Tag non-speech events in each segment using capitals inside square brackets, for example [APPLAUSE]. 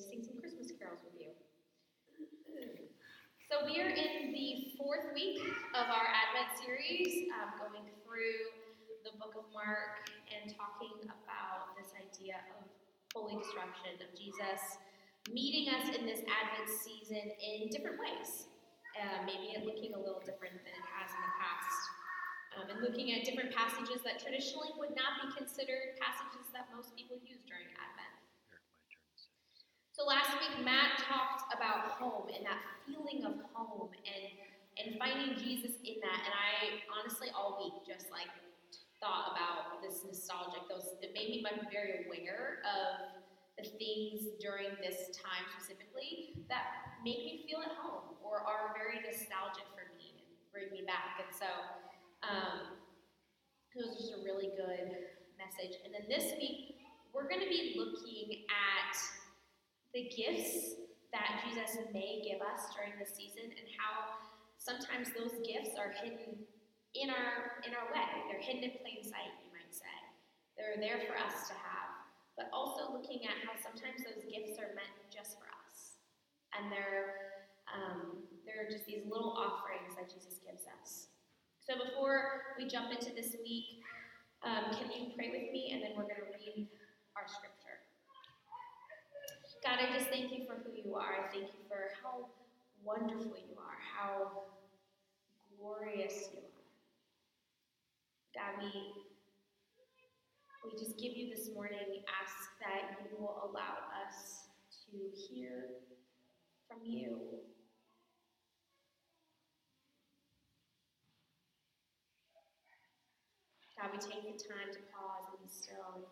sing some Christmas carols with you. So, we are in the fourth week of our Advent series, um, going through the book of Mark and talking about this idea of holy disruption, of Jesus meeting us in this Advent season in different ways. Uh, maybe it looking a little different than it has in the past. Um, and looking at different passages that traditionally would not be considered passages that most people use during Advent. So last week, Matt talked about home and that feeling of home and and finding Jesus in that. And I honestly all week just like thought about this nostalgic. Those it made me very aware of the things during this time specifically that make me feel at home or are very nostalgic for me and bring me back. And so um, it was just a really good message. And then this week, we're going to be looking at the gifts that Jesus may give us during the season and how sometimes those gifts are hidden in our in our way. They're hidden in plain sight, you might say. They're there for us to have. But also looking at how sometimes those gifts are meant just for us. And they're um, they're just these little offerings that Jesus gives us. So before we jump into this week, um, can you pray with me and then we're going to read our scripture. God, I just thank you for who you are. I thank you for how wonderful you are, how glorious you are. God, we, we just give you this morning, ask that you will allow us to hear from you. God, we take the time to pause and be still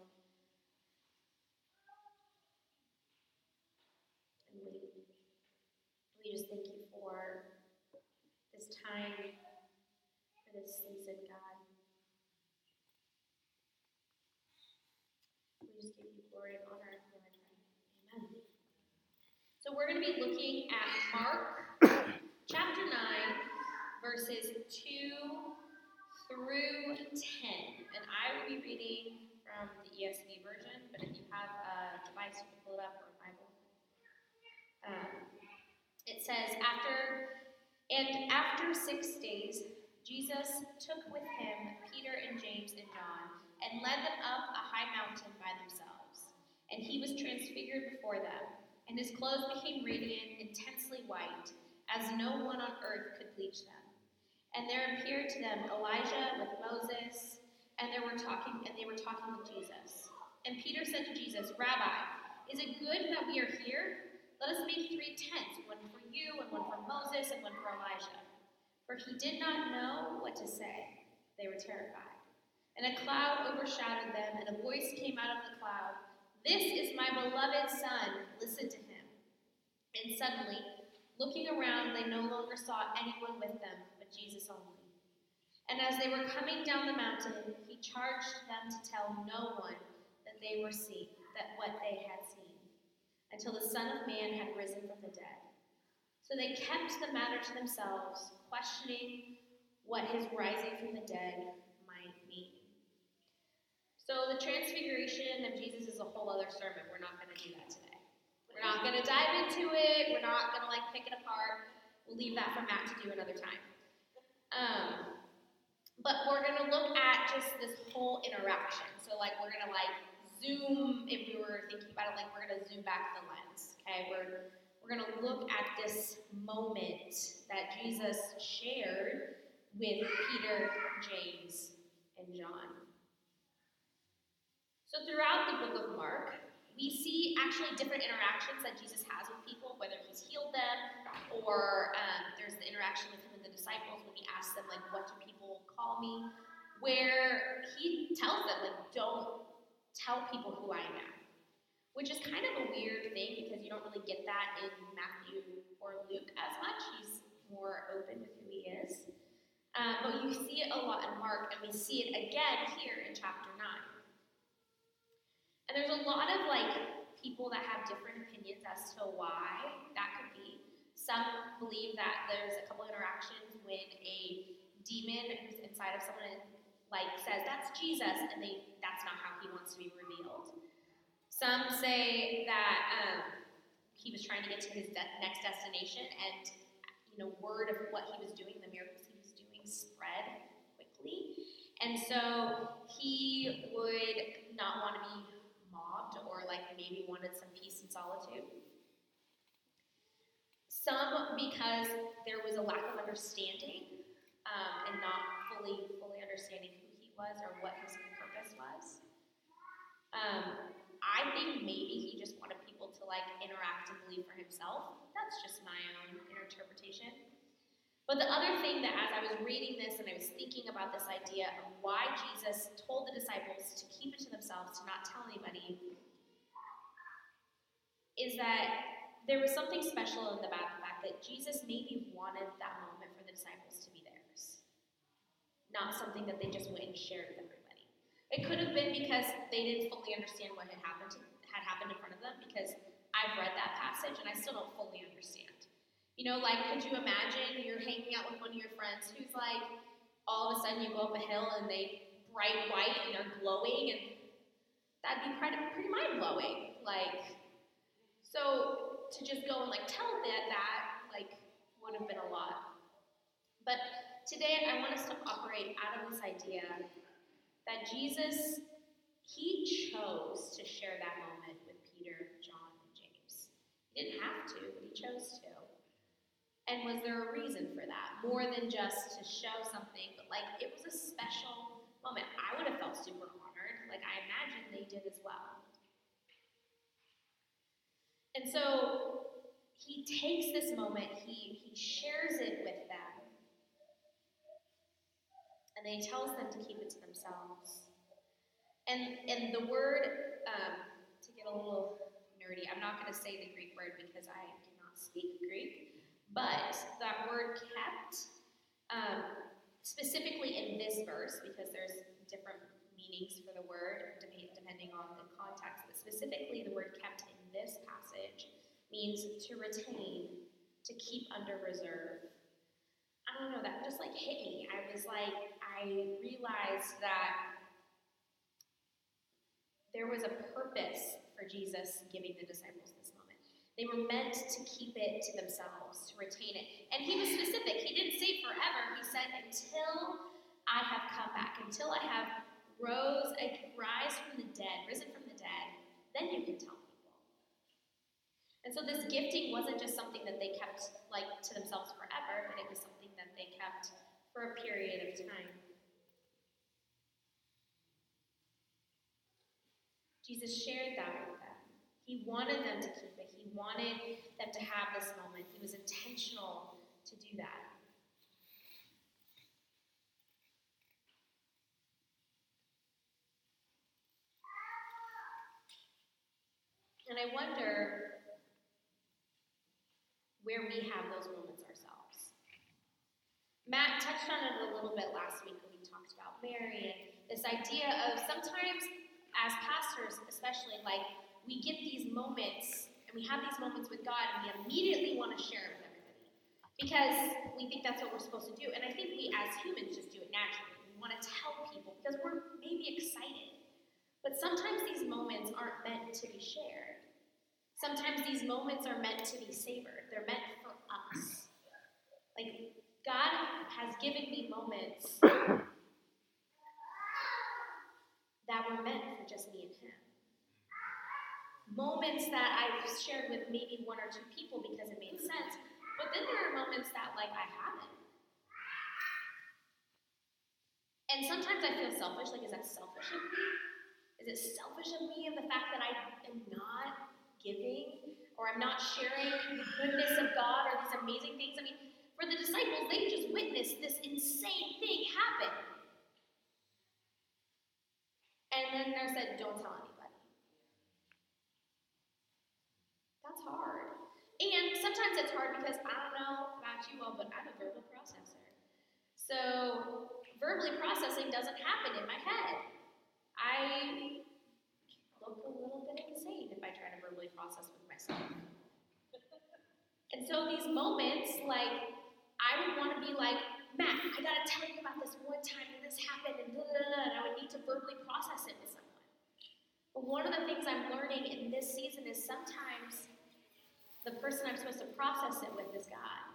we just thank you for this time, for this season, God. We just give you glory and honor and Amen. So we're going to be looking at Mark chapter 9, verses 2 through 10. And I will be reading from the ESV version, but if you have a device, you can pull it up or a Bible. Um, it says, after and after six days, Jesus took with him Peter and James and John and led them up a high mountain by themselves. And he was transfigured before them, and his clothes became radiant, intensely white, as no one on earth could bleach them. And there appeared to them Elijah with Moses, and they were talking, and they were talking with Jesus. And Peter said to Jesus, Rabbi, is it good that we are here? Let us make three tents, one for you, and one for Moses, and one for Elijah. For he did not know what to say. They were terrified. And a cloud overshadowed them, and a voice came out of the cloud This is my beloved Son, listen to him. And suddenly, looking around, they no longer saw anyone with them but Jesus only. And as they were coming down the mountain, he charged them to tell no one that they were seen, that what they had seen until the Son of Man had risen from the dead. So they kept the matter to themselves, questioning what his rising from the dead might mean. So the transfiguration of Jesus is a whole other sermon. We're not going to do that today. We're not going to dive into it. We're not going to like pick it apart. We'll leave that for Matt to do another time. Um, but we're going to look at just this whole interaction. So like we're going to like zoom, if we were thinking about it, like we're going to zoom back the lens. Okay, we're we're going to look at this moment that Jesus shared with Peter, James, and John. So throughout the book of Mark, we see actually different interactions that Jesus has with people, whether he's healed them or um, there's the interaction with him and the disciples when he asks them, like, what do people call me? Where he tells them, like, don't tell people who I am. Which is kind of a weird thing because you don't really get that in Matthew or Luke as much. He's more open with who he is. Um, but you see it a lot in Mark, and we see it again here in chapter 9. And there's a lot of like people that have different opinions as to why that could be. Some believe that there's a couple interactions when a demon who's inside of someone like says that's Jesus, and they that's not how he wants to be revealed. Some say that um, he was trying to get to his de- next destination, and you know, word of what he was doing, the miracles he was doing, spread quickly, and so he would not want to be mobbed or like maybe wanted some peace and solitude. Some because there was a lack of understanding um, and not fully fully understanding who he was or what his purpose was. Um, I think maybe he just wanted people to like interact and believe for himself. That's just my own interpretation. But the other thing that as I was reading this and I was thinking about this idea of why Jesus told the disciples to keep it to themselves, to not tell anybody, is that there was something special in the back fact that Jesus maybe wanted that moment for the disciples to be theirs, not something that they just went and shared with everybody. It could have been because they didn't fully understand what had happened to, had happened in front of them. Because I've read that passage and I still don't fully understand. You know, like could you imagine you're hanging out with one of your friends who's like, all of a sudden you go up a hill and they bright white and they're glowing and that'd be pretty, pretty mind blowing. Like, so to just go and like tell that that like would have been a lot. But today I want us to operate out of this idea that Jesus he chose to share that moment with Peter, John, and James. He didn't have to, but he chose to. And was there a reason for that? More than just to show something, but like it was a special moment. I would have felt super honored. Like I imagine they did as well. And so he takes this moment, he, he shares it with them, and then he tells them to keep it to themselves. And, and the word, um, to get a little nerdy, I'm not going to say the Greek word because I cannot speak Greek, but that word kept, um, specifically in this verse, because there's different meanings for the word depending on the context, but specifically the word kept in this passage means to retain, to keep under reserve. I don't know, that just like hit me. I was like, I realized that there was a purpose for Jesus giving the disciples this moment. They were meant to keep it to themselves, to retain it. And he was specific. He didn't say forever. He said, until I have come back, until I have rose, rise from the dead, risen from the dead, then you can tell people. And so this gifting wasn't just something that they kept like to themselves forever, but it was something that they kept for a period of time. Jesus shared that with them. He wanted them to keep it. He wanted them to have this moment. He was intentional to do that. And I wonder where we have those moments ourselves. Matt touched on it a little bit last week when we talked about Mary and this idea of sometimes, as pastors especially, like we get these moments and we have these moments with God and we immediately want to share it with everybody because we think that's what we're supposed to do. And I think we as humans just do it naturally. We want to tell people because we're maybe excited. But sometimes these moments aren't meant to be shared. Sometimes these moments are meant to be savored. They're meant for us. Like, God has given me moments that were meant for just me and Him. Moments that I've shared with maybe one or two people because it made sense, but then there are moments that, like, I haven't. And sometimes I feel selfish. Like, is that selfish of me? Is it selfish of me of the fact that I am not giving or I'm not sharing the goodness of God or these amazing things? I mean, for the disciples, they just witnessed this insane thing happen. And then they said, don't tell anybody. That's hard. And sometimes it's hard because I don't know about you all, but I'm a verbal processor. So verbally processing doesn't happen in my head. I look a little bit insane if I try to verbally process with myself. [LAUGHS] and so these moments, like, I would want to be like, Matt, I gotta tell you about this one time and this happened, and blah, blah, blah, and I would need to verbally process it with someone. But one of the things I'm learning in this season is sometimes The person I'm supposed to process it with is God.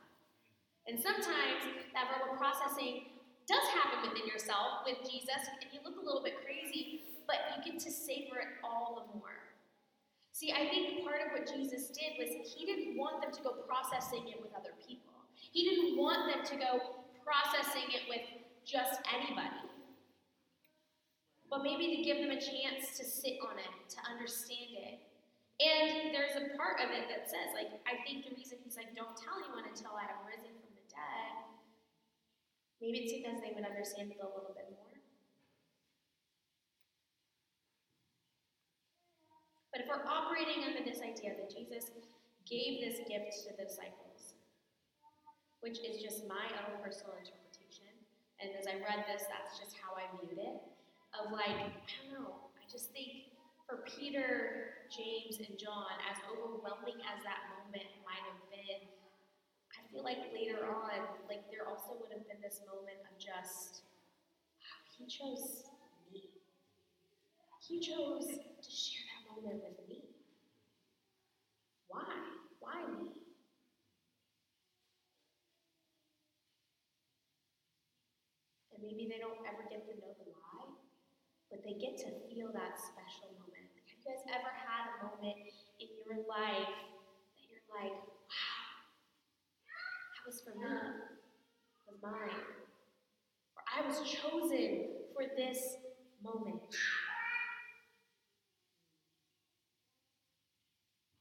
And sometimes that verbal processing does happen within yourself with Jesus, and you look a little bit crazy, but you get to savor it all the more. See, I think part of what Jesus did was he didn't want them to go processing it with other people. He didn't want them to go processing it with just anybody. But maybe to give them a chance to sit on it, to understand it. And there's a part of it that says, like, I think the reason he's like, don't tell anyone until I have risen from the dead, maybe it's because they would understand it a little bit more. But if we're operating under this idea that Jesus gave this gift to the disciples, which is just my own personal interpretation, and as I read this, that's just how I viewed it of like, I don't know, I just think for Peter, James, and John, as overwhelming as that moment might have been, I feel like later on, like there also would have been this moment of just, wow, he chose me. He chose to share that moment with me. Why? Why me? And maybe they don't ever get to know the why but they get to feel that special moment. You guys ever had a moment in your life that you're like, wow, that was for me, was mine, or I was chosen for this moment?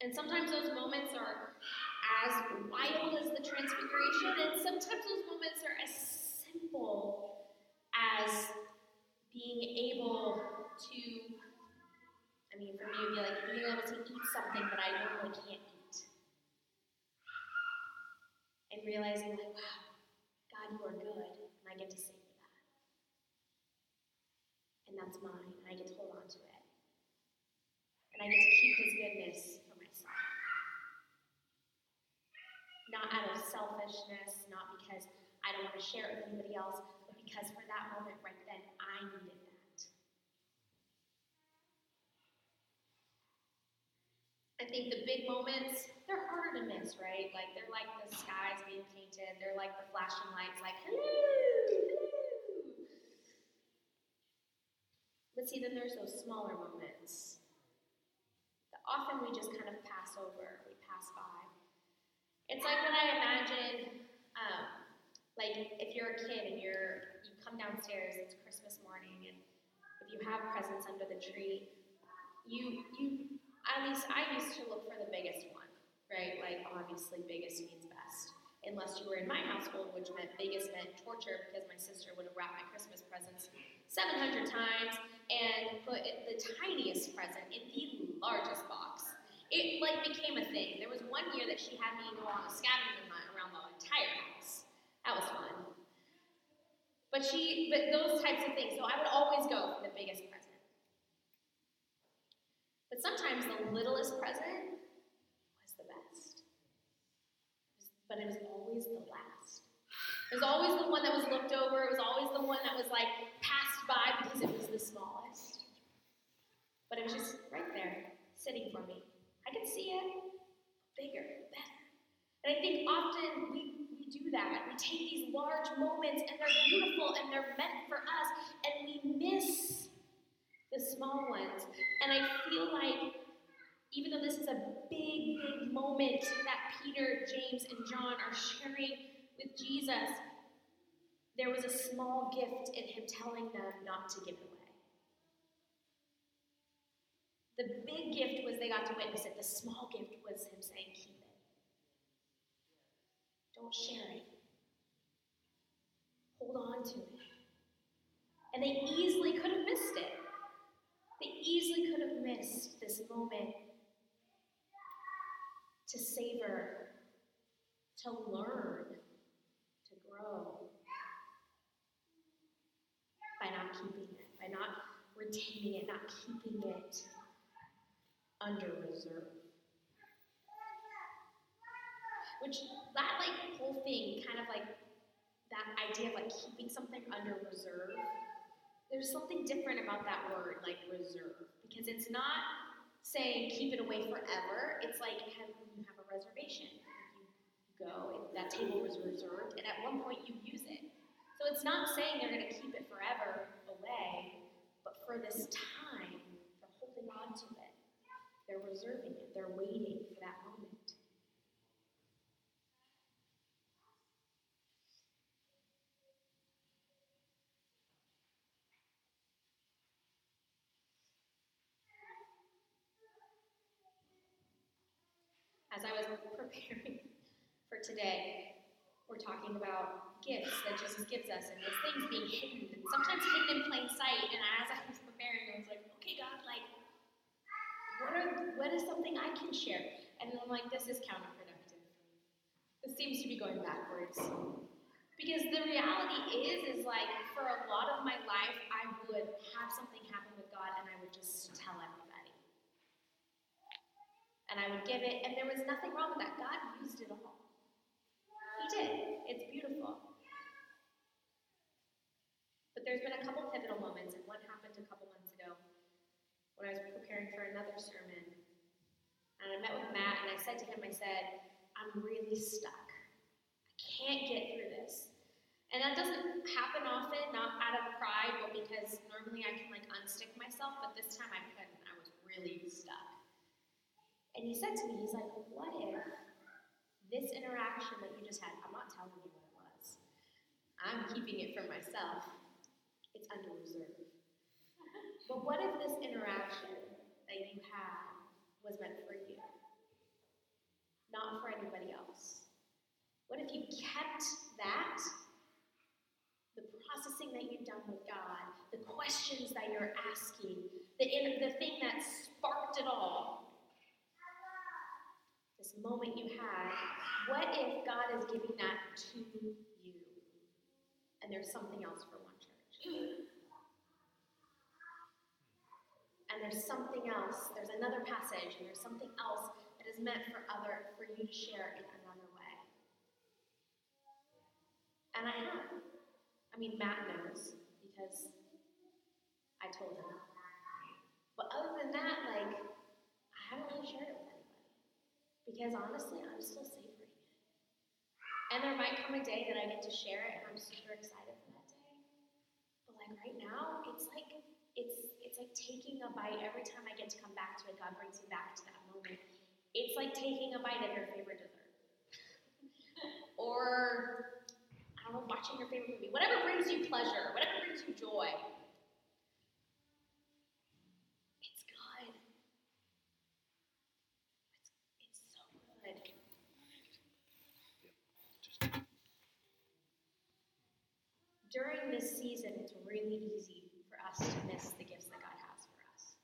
And sometimes those moments are as wild as the transfiguration, and sometimes those moments are as simple as being able to, I mean, for me, it would be like being able to eat something that I normally can't eat. And realizing, like, wow, God, you are good, and I get to savor that. And that's mine, and I get to hold on to it. And I get to keep His goodness for myself. Not out of selfishness, not because I don't want to share it with anybody else, but because for that moment right then, I needed that. I think the big moments, they're harder to miss, right? Like they're like the skies being painted, they're like the flashing lights, like, hello, hello. But see, then there's those smaller moments that often we just kind of pass over, we pass by. It's like when I imagine, um, like if you're a kid and you're you come downstairs, it's Christmas morning, and if you have presents under the tree, you you at least I used to look for the biggest one, right? Like obviously biggest means best. Unless you were in my household, which meant biggest meant torture because my sister would have wrapped my Christmas presents 700 times and put the tiniest present in the largest box. It like became a thing. There was one year that she had me go on a scavenger hunt around the entire house. That was fun. But she, but those types of things. So I would always go for the biggest. But sometimes the littlest present was the best. But it was always the last. It was always the one that was looked over. It was always the one that was like passed by because it was the smallest. But it was just right there, sitting for me. I could see it. Bigger, better. And I think often we do that. We take these large moments and they're beautiful and they're meant for us, and we miss the small ones. And I feel like even though this is a big, big moment that Peter, James, and John are sharing with Jesus, there was a small gift in him telling them not to give it away. The big gift was they got to witness it. The small gift was him saying, Keep it. don't share it. Hold on to it. And they easily could have missed it. Easily could have missed this moment to savor, to learn, to grow by not keeping it, by not retaining it, not keeping it under reserve. Which that like whole thing, kind of like that idea of like keeping something under reserve. There's something different about that word, like reserve, because it's not saying keep it away forever. It's like have, you have a reservation You go, that table was reserved, and at one point you use it. So it's not saying they're going to keep it forever away, but for this time, they're holding on to it. They're reserving it. They're waiting for that moment. As I was [LAUGHS] preparing for today, we're talking about gifts that Jesus gives us and those things being hidden, and sometimes hidden in plain sight. And as I was preparing, I was like, okay, God, like, what are what is something I can share? And I'm like, this is counterproductive. This seems to be going backwards. Because the reality is, is like for a lot of my life, I would have something happen with God and I would just tell everyone and I would give it, and there was nothing wrong with that. God used it all. He did. It's beautiful. But there's been a couple pivotal moments, and one happened a couple months ago when I was preparing for another sermon. And I met with Matt, and I said to him, I said, I'm really stuck. I can't get through this. And that doesn't happen often, not out of pride, but because normally I can like unstick myself, but this time I couldn't. I was really stuck. And he said to me, he's like, what if this interaction that you just had, I'm not telling you what it was. I'm keeping it for myself. It's under reserve. But what if this interaction that you had was meant for you? Not for anybody else. What if you kept that, the processing that you've done with God, the questions that you're asking, the, the thing that sparked it all, moment you had, what if God is giving that to you? And there's something else for one church. And there's something else, there's another passage, and there's something else that is meant for other for you to share in another way. And I have. I mean, Matt knows because I told him. But other than that, like, I haven't really shared it with because honestly, I'm still savoring it. And there might come a day that I get to share it and I'm super excited for that day. But like right now, it's like it's it's like taking a bite every time I get to come back to it. God brings me back to that moment. It's like taking a bite of your favorite dessert. [LAUGHS] or I don't know, watching your favorite movie. Whatever brings you pleasure, whatever brings you joy. during this season, it's really easy for us to miss the gifts that God has for us.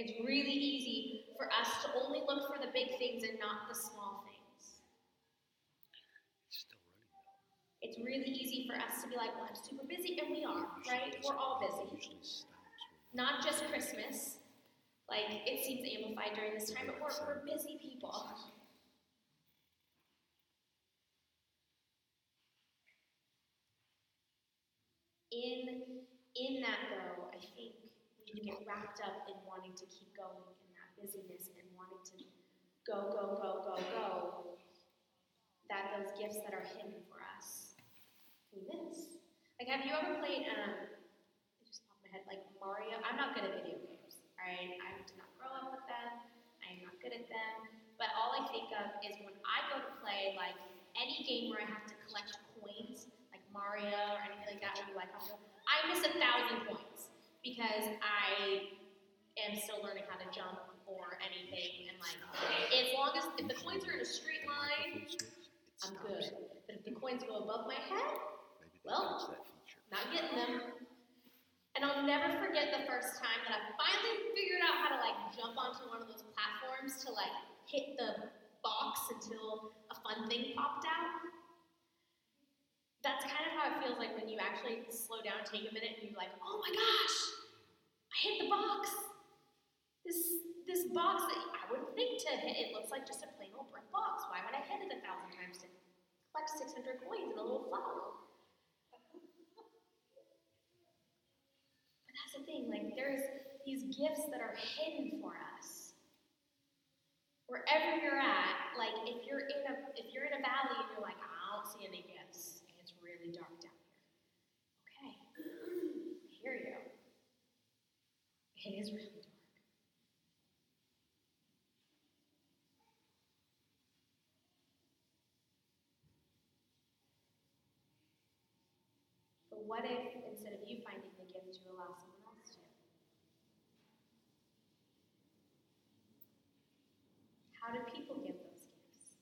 It's really easy for us to only look for the big things and not the small things. It's really easy for us to be like, well, I'm super busy, and we are, right? We're all busy. Not just Christmas. Like, it seems amplified during this time, but we're, we're busy people. In, in that, though, I think we get wrapped up in wanting to keep going in that busyness and wanting to go, go, go, go, go, that those gifts that are hidden for us, we miss. Like, have you ever played, um, it just popped my head, like Mario? I'm not good at video games, right? I did not grow up with them. I am not good at them. But all I think of is when I go to play, like, any game where I have to collect coins like Mario or anything like that, where you like I miss a thousand points because I am still learning how to jump and like as long as if the coins are in a straight line, I'm good. But if the coins go above my head, well, not getting them. And I'll never forget the first time that I finally figured out how to like jump onto one of those platforms to like hit the box until a fun thing popped out that's kind of how it feels like when you actually slow down, take a minute, and you're like, oh my gosh, I hit the box. This this box that I wouldn't think to hit, it looks like just a plain old brick box. Why would I hit it a thousand times to collect 600 coins in a little flower? But that's the thing, like there's these gifts that are hidden for us. wherever you're at, like if you're in a if you're in a valley and you're like, I don't see any gifts, and it's really dark down here. Okay, I hear you. It is really dark. But what if instead of you finding the gift, you allow someone else to? How do people give those gifts?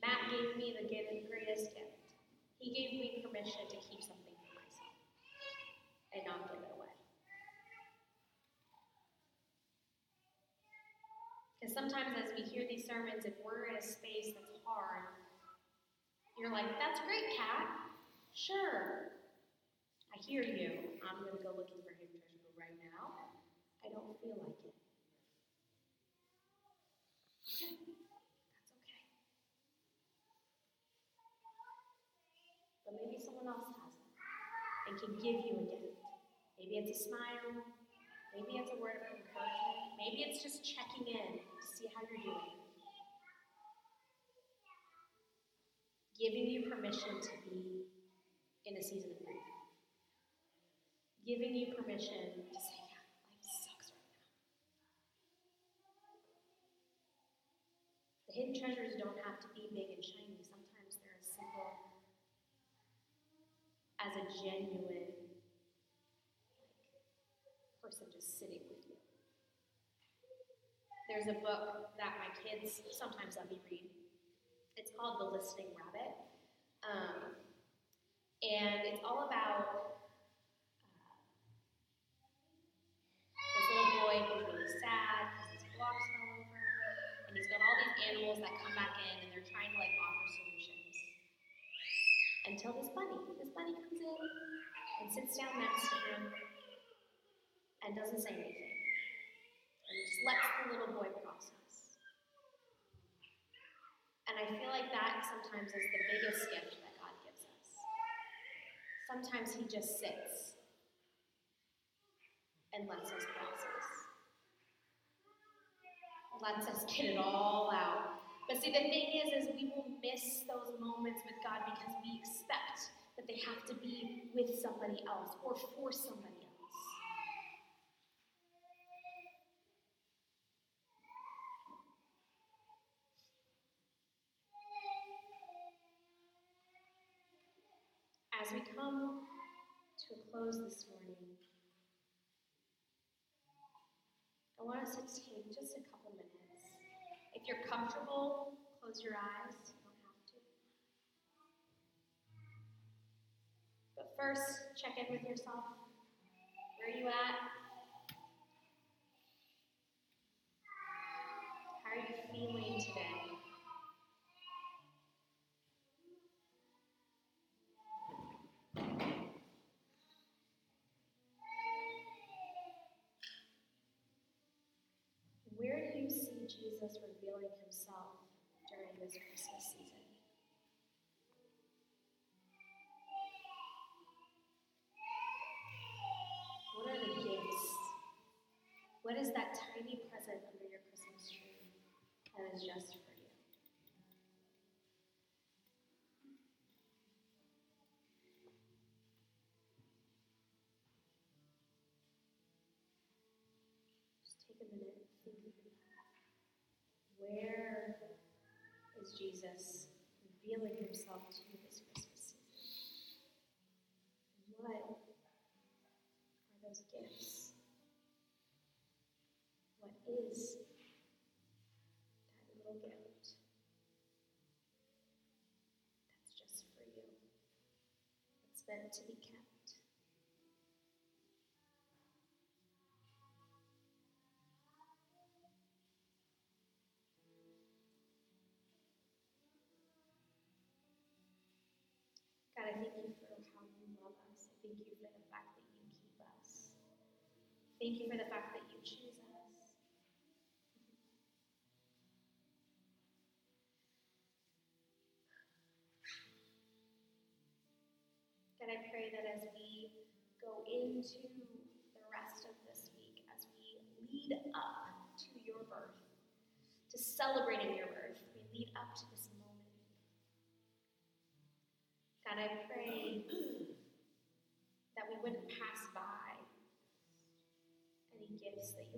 Matt gave me the greatest gift. He gave me permission to keep something for myself and not give it away. Because sometimes as we hear these sermons, if we're in a space that's hard, you're like, that's great, Kat. Sure. I hear you. I'm going to go looking for hidden treasure, right now, I don't feel like it. Okay. That's okay. But maybe someone else has it and can give you a gift. Maybe it's a smile. Maybe it's a word of encouragement. Maybe it's just checking in to see how you're doing. Giving you permission to be in a season of grief. Giving you permission to say, yeah, life sucks right now. The hidden treasures don't have to be big and shiny. Sometimes they're as simple as a genuine like, person just sitting with you. There's a book that my kids sometimes let me read called The Listening Rabbit. Um, and it's all about uh, this little boy who's really sad because his blocks fell over. And he's got all these animals that come back in and they're trying to like offer solutions. Until this bunny, this bunny comes in and sits down next to him and doesn't say anything. And just lets the little boy process. And I feel like that sometimes is the biggest gift that God gives us. Sometimes He just sits and lets us process, lets us get it all out. But see, the thing is, is we will miss those moments with God because we expect that they have to be with somebody else or for somebody else. as we come to a close this morning, I want us to take just a couple minutes. If you're comfortable, close your eyes. You don't have to. But first, check in with yourself. Where are you at? Where is Jesus revealing himself to you this Christmas season? What are those gifts? What is that little gift that's just for you? It's meant to be kept. God, I thank you for how you love us. I thank you for the fact that you keep us. Thank you for the fact that you choose us. God, I pray that as we go into the rest of this week, as we lead up to your birth, to celebrating your birth. We lead up to God, I pray that we wouldn't pass by any gifts that you.